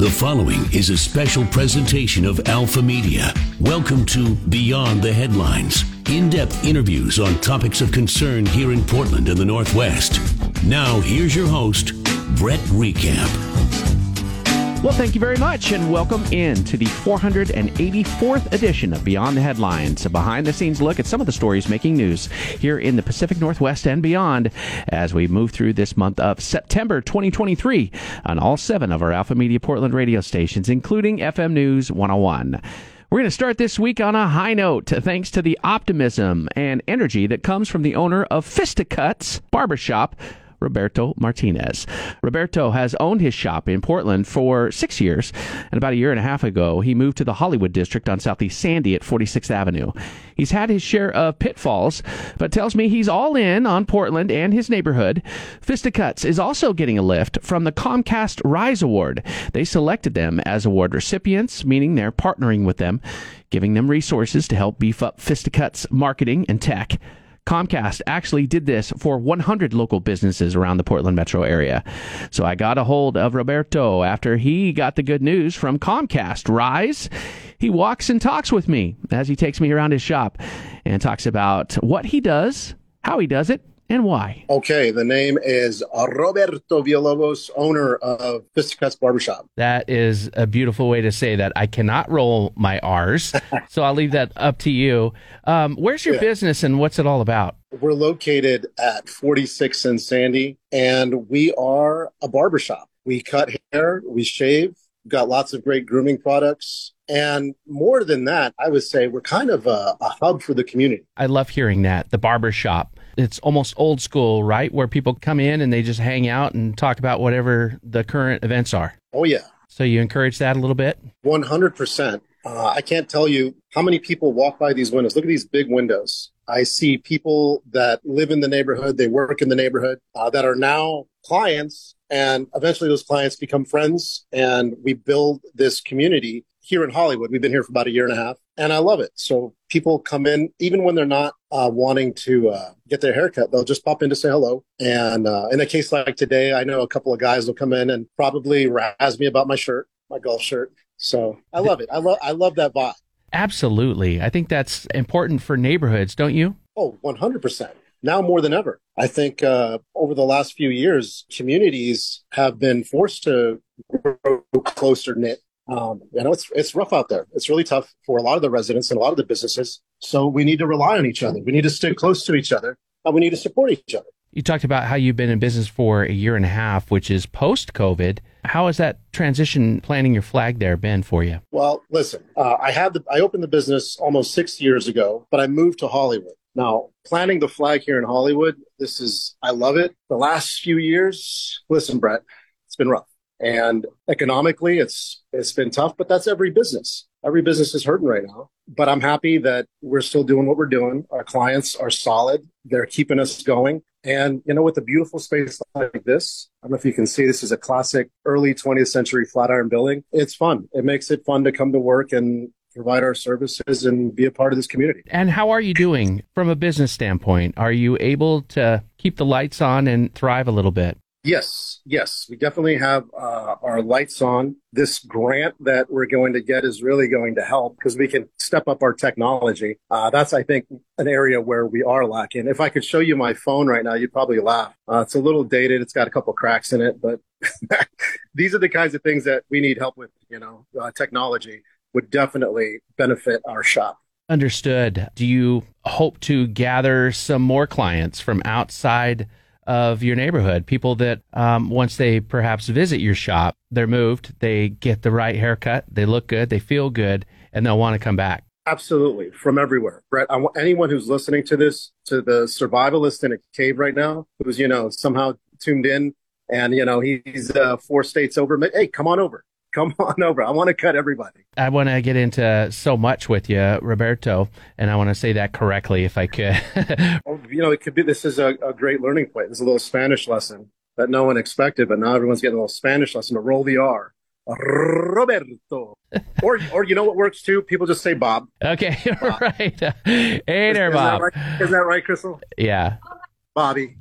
The following is a special presentation of Alpha Media. Welcome to Beyond the Headlines, in depth interviews on topics of concern here in Portland and the Northwest. Now, here's your host, Brett Reckamp. Well, thank you very much, and welcome in to the 484th edition of Beyond the Headlines, a behind the scenes look at some of the stories making news here in the Pacific Northwest and beyond as we move through this month of September 2023 on all seven of our Alpha Media Portland radio stations, including FM News 101. We're going to start this week on a high note, thanks to the optimism and energy that comes from the owner of Fisticuts Barbershop, Roberto Martinez. Roberto has owned his shop in Portland for six years, and about a year and a half ago, he moved to the Hollywood district on Southeast Sandy at 46th Avenue. He's had his share of pitfalls, but tells me he's all in on Portland and his neighborhood. Fisticuts is also getting a lift from the Comcast Rise Award. They selected them as award recipients, meaning they're partnering with them, giving them resources to help beef up Fisticuts marketing and tech. Comcast actually did this for 100 local businesses around the Portland metro area. So I got a hold of Roberto after he got the good news from Comcast Rise. He walks and talks with me as he takes me around his shop and talks about what he does, how he does it, and why. Okay, the name is Roberto Villalobos, owner of Fisticuts Barbershop. That is a beautiful way to say that. I cannot roll my R's, so I'll leave that up to you. Um, where's your yeah. business and what's it all about? We're located at 46 and Sandy, and we are a barbershop. We cut hair, we shave, got lots of great grooming products. And more than that, I would say we're kind of a, a hub for the community. I love hearing that. The barbershop it's almost old school, right? Where people come in and they just hang out and talk about whatever the current events are. Oh, yeah. So you encourage that a little bit? 100%. Uh, I can't tell you how many people walk by these windows. Look at these big windows. I see people that live in the neighborhood, they work in the neighborhood, uh, that are now clients, and eventually those clients become friends, and we build this community here in Hollywood. We've been here for about a year and a half, and I love it. So people come in, even when they're not uh, wanting to uh, get their haircut, they'll just pop in to say hello. And uh, in a case like today, I know a couple of guys will come in and probably razz me about my shirt, my golf shirt. So I love it. I love I love that vibe. Absolutely. I think that's important for neighborhoods, don't you? Oh, 100% now more than ever. I think uh, over the last few years, communities have been forced to grow closer knit um, you know, it's it's rough out there. It's really tough for a lot of the residents and a lot of the businesses. So we need to rely on each other. We need to stick close to each other, and we need to support each other. You talked about how you've been in business for a year and a half, which is post COVID. How has that transition planting your flag there been for you? Well, listen, uh, I had the, I opened the business almost six years ago, but I moved to Hollywood. Now, planting the flag here in Hollywood, this is I love it. The last few years, listen, Brett, it's been rough. And economically, it's it's been tough, but that's every business. Every business is hurting right now. But I'm happy that we're still doing what we're doing. Our clients are solid. They're keeping us going. And you know, with a beautiful space like this, I don't know if you can see this is a classic early 20th century Flatiron building. It's fun. It makes it fun to come to work and provide our services and be a part of this community. And how are you doing from a business standpoint? Are you able to keep the lights on and thrive a little bit? Yes, yes, we definitely have uh, our lights on. This grant that we're going to get is really going to help because we can step up our technology. Uh, that's, I think, an area where we are lacking. If I could show you my phone right now, you'd probably laugh. Uh, it's a little dated. It's got a couple cracks in it, but these are the kinds of things that we need help with. You know, uh, technology would definitely benefit our shop. Understood. Do you hope to gather some more clients from outside? Of your neighborhood. People that um, once they perhaps visit your shop, they're moved, they get the right haircut, they look good, they feel good, and they'll want to come back. Absolutely, from everywhere, Brett. I want anyone who's listening to this, to the survivalist in a cave right now, who's you know somehow tuned in, and you know he's uh, four states over. Hey, come on over come on over. I want to cut everybody. I want to get into so much with you, Roberto, and I want to say that correctly if I could. You know, it could be this is a, a, great learning point. This is a little Spanish lesson that no one expected, but now everyone's getting a little Spanish lesson to roll the R. Roberto. or or you know what works too? People just say Bob. Okay, Bob. right. Hey there, Bob. Is that, right? is that right, Crystal? Yeah. Bobby.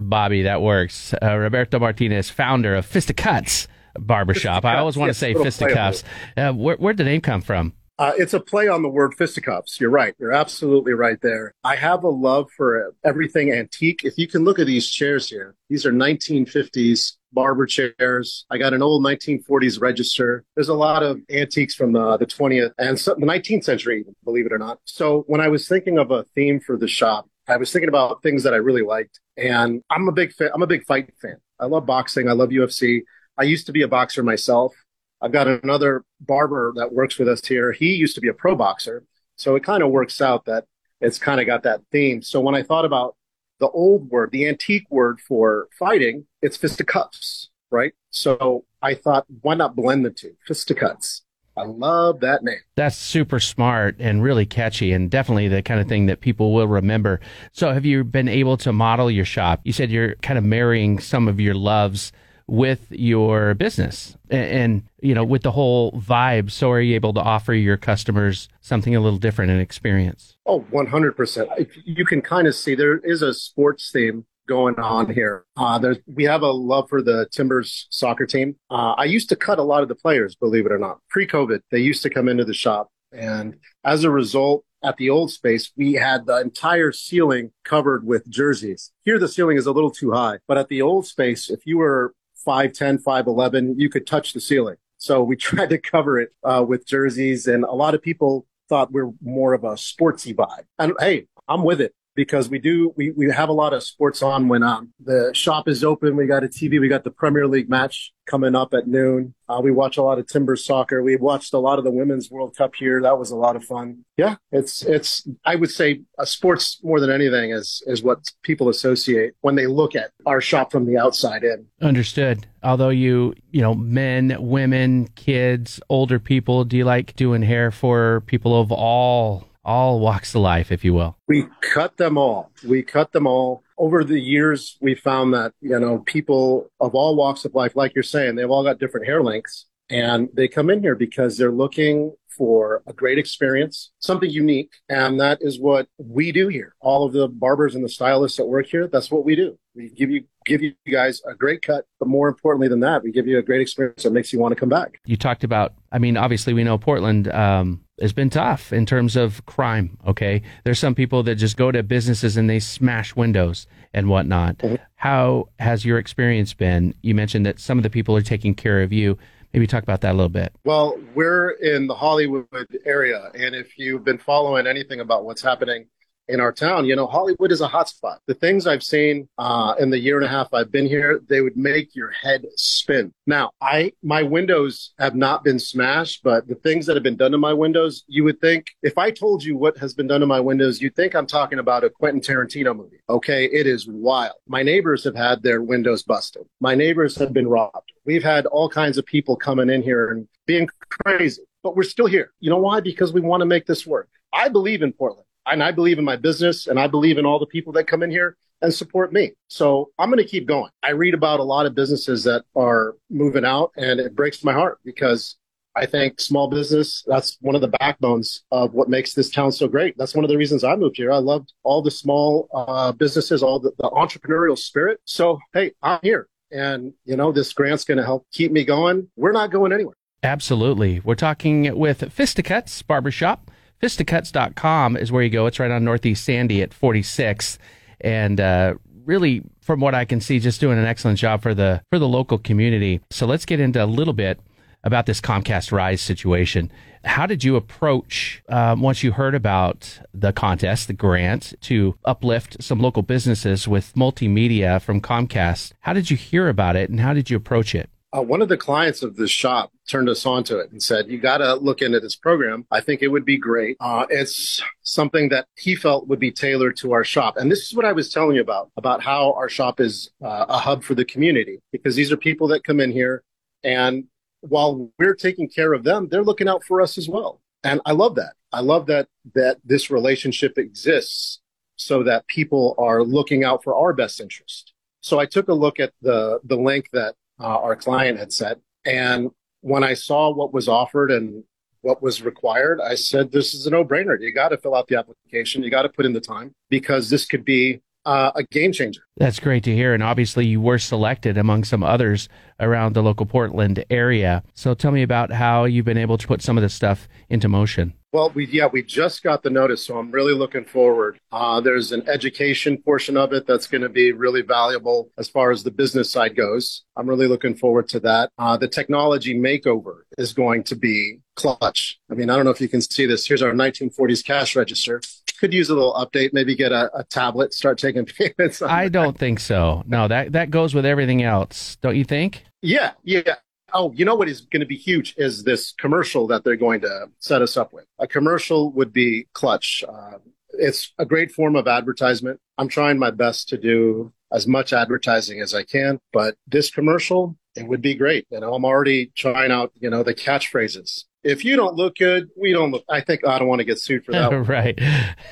Bobby, that works. Uh, Roberto Martinez, founder of Fisticuts barbershop. I always want yes, to say fisticuffs. Uh, where, where'd the name come from? Uh, it's a play on the word fisticuffs. You're right. You're absolutely right there. I have a love for everything antique. If you can look at these chairs here, these are 1950s barber chairs. I got an old 1940s register. There's a lot of antiques from the, the 20th and the 19th century, believe it or not. So when I was thinking of a theme for the shop, I was thinking about things that I really liked. And I'm a big fan. I'm a big fight fan. I love boxing. I love UFC. I used to be a boxer myself. I've got another barber that works with us here. He used to be a pro boxer. So it kind of works out that it's kind of got that theme. So when I thought about the old word, the antique word for fighting, it's fisticuffs, right? So I thought, why not blend the two? Fisticuffs. I love that name. That's super smart and really catchy, and definitely the kind of thing that people will remember. So, have you been able to model your shop? You said you're kind of marrying some of your loves with your business. And, and, you know with the whole vibe so are you able to offer your customers something a little different in experience? Oh 100% you can kind of see there is a sports theme going on here. Uh, there's we have a love for the timbers soccer team. Uh, i used to cut a lot of the players believe it or not. Pre-covid they used to come into the shop. And as a result at the old space, we had the entire ceiling covered with jerseys. Here, the ceiling is a little too high, but at the old space, if you were 5'10, 5'11, you could touch the ceiling. So we tried to cover it uh, with jerseys, and a lot of people thought we're more of a sportsy vibe. And hey, I'm with it because we do we, we have a lot of sports on when um, the shop is open. We got a TV. We got the Premier League match coming up at noon. Uh, we watch a lot of timber soccer. We watched a lot of the Women's World Cup here. That was a lot of fun. Yeah, it's it's I would say a sports more than anything is is what people associate when they look at our shop from the outside in. Understood. Although you you know men, women, kids, older people, do you like doing hair for people of all all walks of life, if you will? We cut them all. We cut them all. Over the years, we found that, you know, people of all walks of life, like you're saying, they've all got different hair lengths and they come in here because they're looking for a great experience, something unique. And that is what we do here. All of the barbers and the stylists that work here, that's what we do. We give you give you guys a great cut, but more importantly than that, we give you a great experience that makes you want to come back. You talked about, I mean, obviously we know Portland um, has been tough in terms of crime. Okay, there's some people that just go to businesses and they smash windows and whatnot. Mm-hmm. How has your experience been? You mentioned that some of the people are taking care of you. Maybe talk about that a little bit. Well, we're in the Hollywood area, and if you've been following anything about what's happening in our town. You know, Hollywood is a hotspot. The things I've seen uh, in the year and a half I've been here, they would make your head spin. Now, I my windows have not been smashed, but the things that have been done to my windows, you would think if I told you what has been done to my windows, you'd think I'm talking about a Quentin Tarantino movie. Okay, it is wild. My neighbors have had their windows busted. My neighbors have been robbed. We've had all kinds of people coming in here and being crazy, but we're still here. You know why? Because we want to make this work. I believe in Portland and I believe in my business and I believe in all the people that come in here and support me. So I'm going to keep going. I read about a lot of businesses that are moving out and it breaks my heart because I think small business, that's one of the backbones of what makes this town so great. That's one of the reasons I moved here. I loved all the small uh, businesses, all the, the entrepreneurial spirit. So, hey, I'm here. And, you know, this grant's going to help keep me going. We're not going anywhere. Absolutely. We're talking with Fisticuts Barbershop Fisticuts.com is where you go. It's right on Northeast Sandy at 46. And uh, really, from what I can see, just doing an excellent job for the for the local community. So let's get into a little bit about this Comcast Rise situation. How did you approach um, once you heard about the contest, the grant to uplift some local businesses with multimedia from Comcast? How did you hear about it, and how did you approach it? Uh, one of the clients of the shop turned us onto it and said, "You got to look into this program. I think it would be great. Uh, it's something that he felt would be tailored to our shop." And this is what I was telling you about about how our shop is uh, a hub for the community because these are people that come in here, and while we're taking care of them, they're looking out for us as well. And I love that. I love that that this relationship exists so that people are looking out for our best interest. So I took a look at the the link that uh, our client had said. And when I saw what was offered and what was required, I said, this is a no brainer. You got to fill out the application. You got to put in the time because this could be uh, a game changer. That's great to hear. And obviously, you were selected among some others around the local Portland area. So tell me about how you've been able to put some of this stuff into motion. Well, we yeah, we just got the notice, so I'm really looking forward. Uh, there's an education portion of it that's going to be really valuable as far as the business side goes. I'm really looking forward to that. Uh, the technology makeover is going to be clutch. I mean, I don't know if you can see this. Here's our 1940s cash register. Could use a little update. Maybe get a, a tablet, start taking payments. I don't think so. No, that that goes with everything else, don't you think? Yeah, yeah. Oh, you know what is going to be huge is this commercial that they're going to set us up with. A commercial would be clutch. Uh, it's a great form of advertisement. I'm trying my best to do as much advertising as I can, but this commercial, it would be great. You know, I'm already trying out, you know, the catchphrases. If you don't look good, we don't look. I think I don't want to get sued for that. right.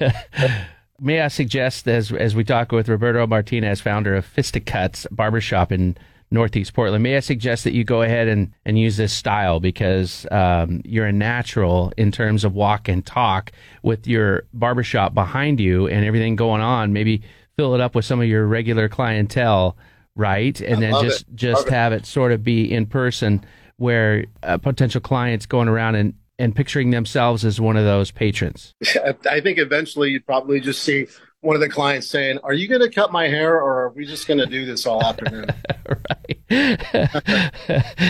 May I suggest, as as we talk with Roberto Martinez, founder of Fisticuts Barbershop in Northeast Portland. May I suggest that you go ahead and, and use this style because um, you're a natural in terms of walk and talk with your barbershop behind you and everything going on. Maybe fill it up with some of your regular clientele, right? And I then just it. just have it. it sort of be in person where uh, potential clients going around and and picturing themselves as one of those patrons. I think eventually you'd probably just see one of the clients saying, "Are you going to cut my hair, or are we just going to do this all afternoon?" right.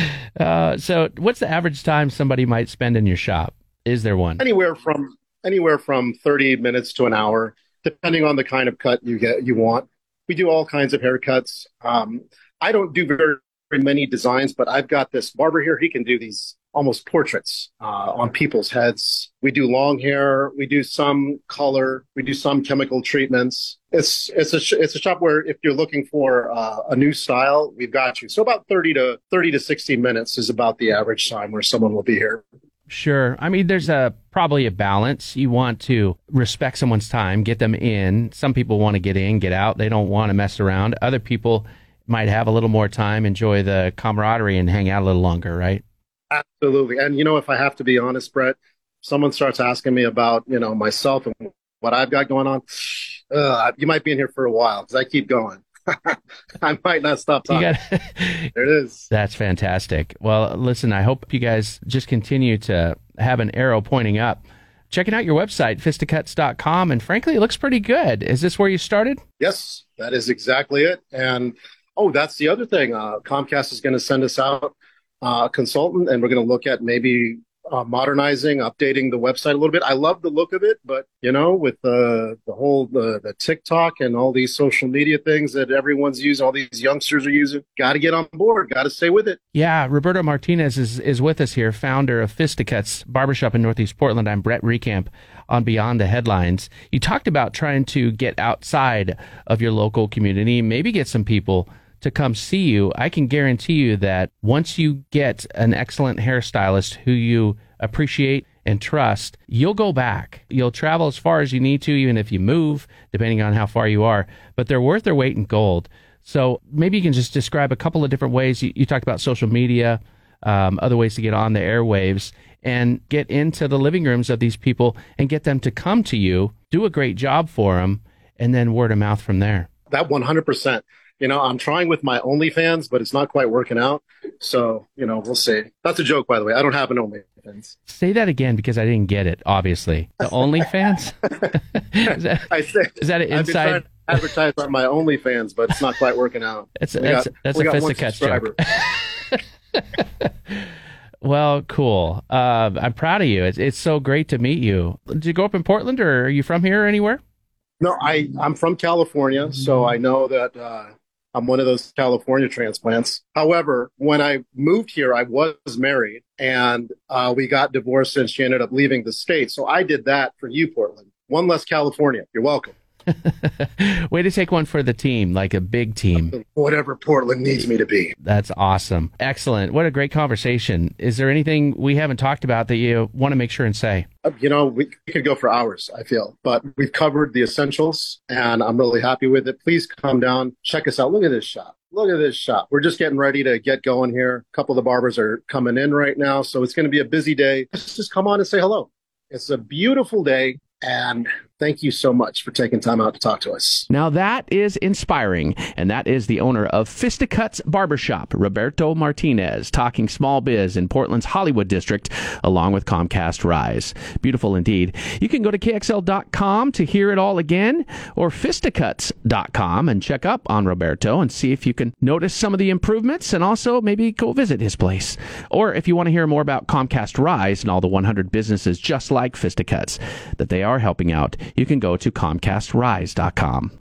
uh, so, what's the average time somebody might spend in your shop? Is there one? Anywhere from anywhere from thirty minutes to an hour, depending on the kind of cut you get you want. We do all kinds of haircuts. Um, I don't do very, very many designs, but I've got this barber here. He can do these almost portraits uh, on people's heads. We do long hair. We do some color. We do some chemical treatments. It's it's a sh- it's a shop where if you're looking for uh, a new style, we've got you. So about thirty to thirty to sixty minutes is about the average time where someone will be here. Sure. I mean, there's a probably a balance. You want to respect someone's time, get them in. Some people want to get in, get out. They don't want to mess around. Other people might have a little more time, enjoy the camaraderie, and hang out a little longer, right? Absolutely. And, you know, if I have to be honest, Brett, someone starts asking me about, you know, myself and what I've got going on, uh, you might be in here for a while because I keep going. I might not stop talking. Got, there it is. That's fantastic. Well, listen, I hope you guys just continue to have an arrow pointing up. Checking out your website, fisticuts.com, and frankly, it looks pretty good. Is this where you started? Yes, that is exactly it. And oh, that's the other thing. Uh, Comcast is going to send us out uh, a consultant, and we're going to look at maybe uh, modernizing, updating the website a little bit. I love the look of it, but you know, with the the whole the, the TikTok and all these social media things that everyone's using, all these youngsters are using, got to get on board, got to stay with it. Yeah, Roberto Martinez is is with us here, founder of Fisticuts Barbershop in Northeast Portland. I'm Brett Reckamp on Beyond the Headlines. You talked about trying to get outside of your local community, maybe get some people to come see you, I can guarantee you that once you get an excellent hairstylist who you appreciate and trust, you'll go back. You'll travel as far as you need to, even if you move, depending on how far you are. But they're worth their weight in gold. So maybe you can just describe a couple of different ways. You, you talked about social media, um, other ways to get on the airwaves, and get into the living rooms of these people and get them to come to you, do a great job for them, and then word of mouth from there. That 100% you know, I'm trying with my OnlyFans, but it's not quite working out. So, you know, we'll see. That's a joke, by the way. I don't have an OnlyFans. Say that again because I didn't get it. Obviously, the OnlyFans. is, that, I say, is that an inside? advertise on my OnlyFans, but it's not quite working out. It's, that's got, that's a fisticuffs joke. well, cool. Uh, I'm proud of you. It's it's so great to meet you. Did you grow up in Portland, or are you from here or anywhere? No, I I'm from California, so I know that uh, I'm one of those California transplants. However, when I moved here, I was married and uh, we got divorced and she ended up leaving the state. So I did that for you, Portland. One less California. You're welcome. Way to take one for the team, like a big team. Whatever Portland needs me to be. That's awesome. Excellent. What a great conversation. Is there anything we haven't talked about that you want to make sure and say? Uh, you know, we, we could go for hours, I feel, but we've covered the essentials and I'm really happy with it. Please come down, check us out. Look at this shop. Look at this shop. We're just getting ready to get going here. A couple of the barbers are coming in right now. So it's going to be a busy day. Just come on and say hello. It's a beautiful day. And thank you so much for taking time out to talk to us. Now that is inspiring, and that is the owner of Fisticuts Barbershop, Roberto Martinez, talking small biz in Portland's Hollywood district, along with Comcast Rise. Beautiful indeed. You can go to KXL.com to hear it all again, or Fisticuts.com and check up on Roberto and see if you can notice some of the improvements and also maybe go visit his place. Or if you want to hear more about Comcast Rise and all the 100 businesses just like Fisticuts that they are helping out, you can go to ComcastRise.com.